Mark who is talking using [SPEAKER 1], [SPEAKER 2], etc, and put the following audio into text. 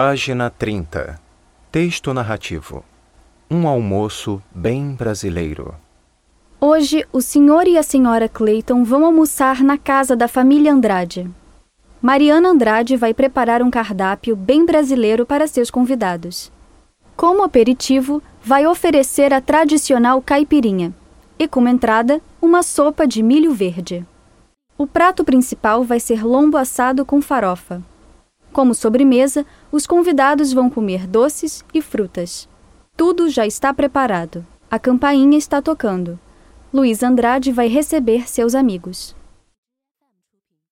[SPEAKER 1] Página 30. Texto narrativo. Um almoço bem brasileiro.
[SPEAKER 2] Hoje, o senhor e a senhora Clayton vão almoçar na casa da família Andrade. Mariana Andrade vai preparar um cardápio bem brasileiro para seus convidados. Como aperitivo, vai oferecer a tradicional caipirinha e, como entrada, uma sopa de milho verde. O prato principal vai ser lombo assado com farofa. Como sobremesa, os convidados vão comer doces e frutas. Tudo já está preparado. A campainha está tocando. Luiz Andrade vai receber seus amigos.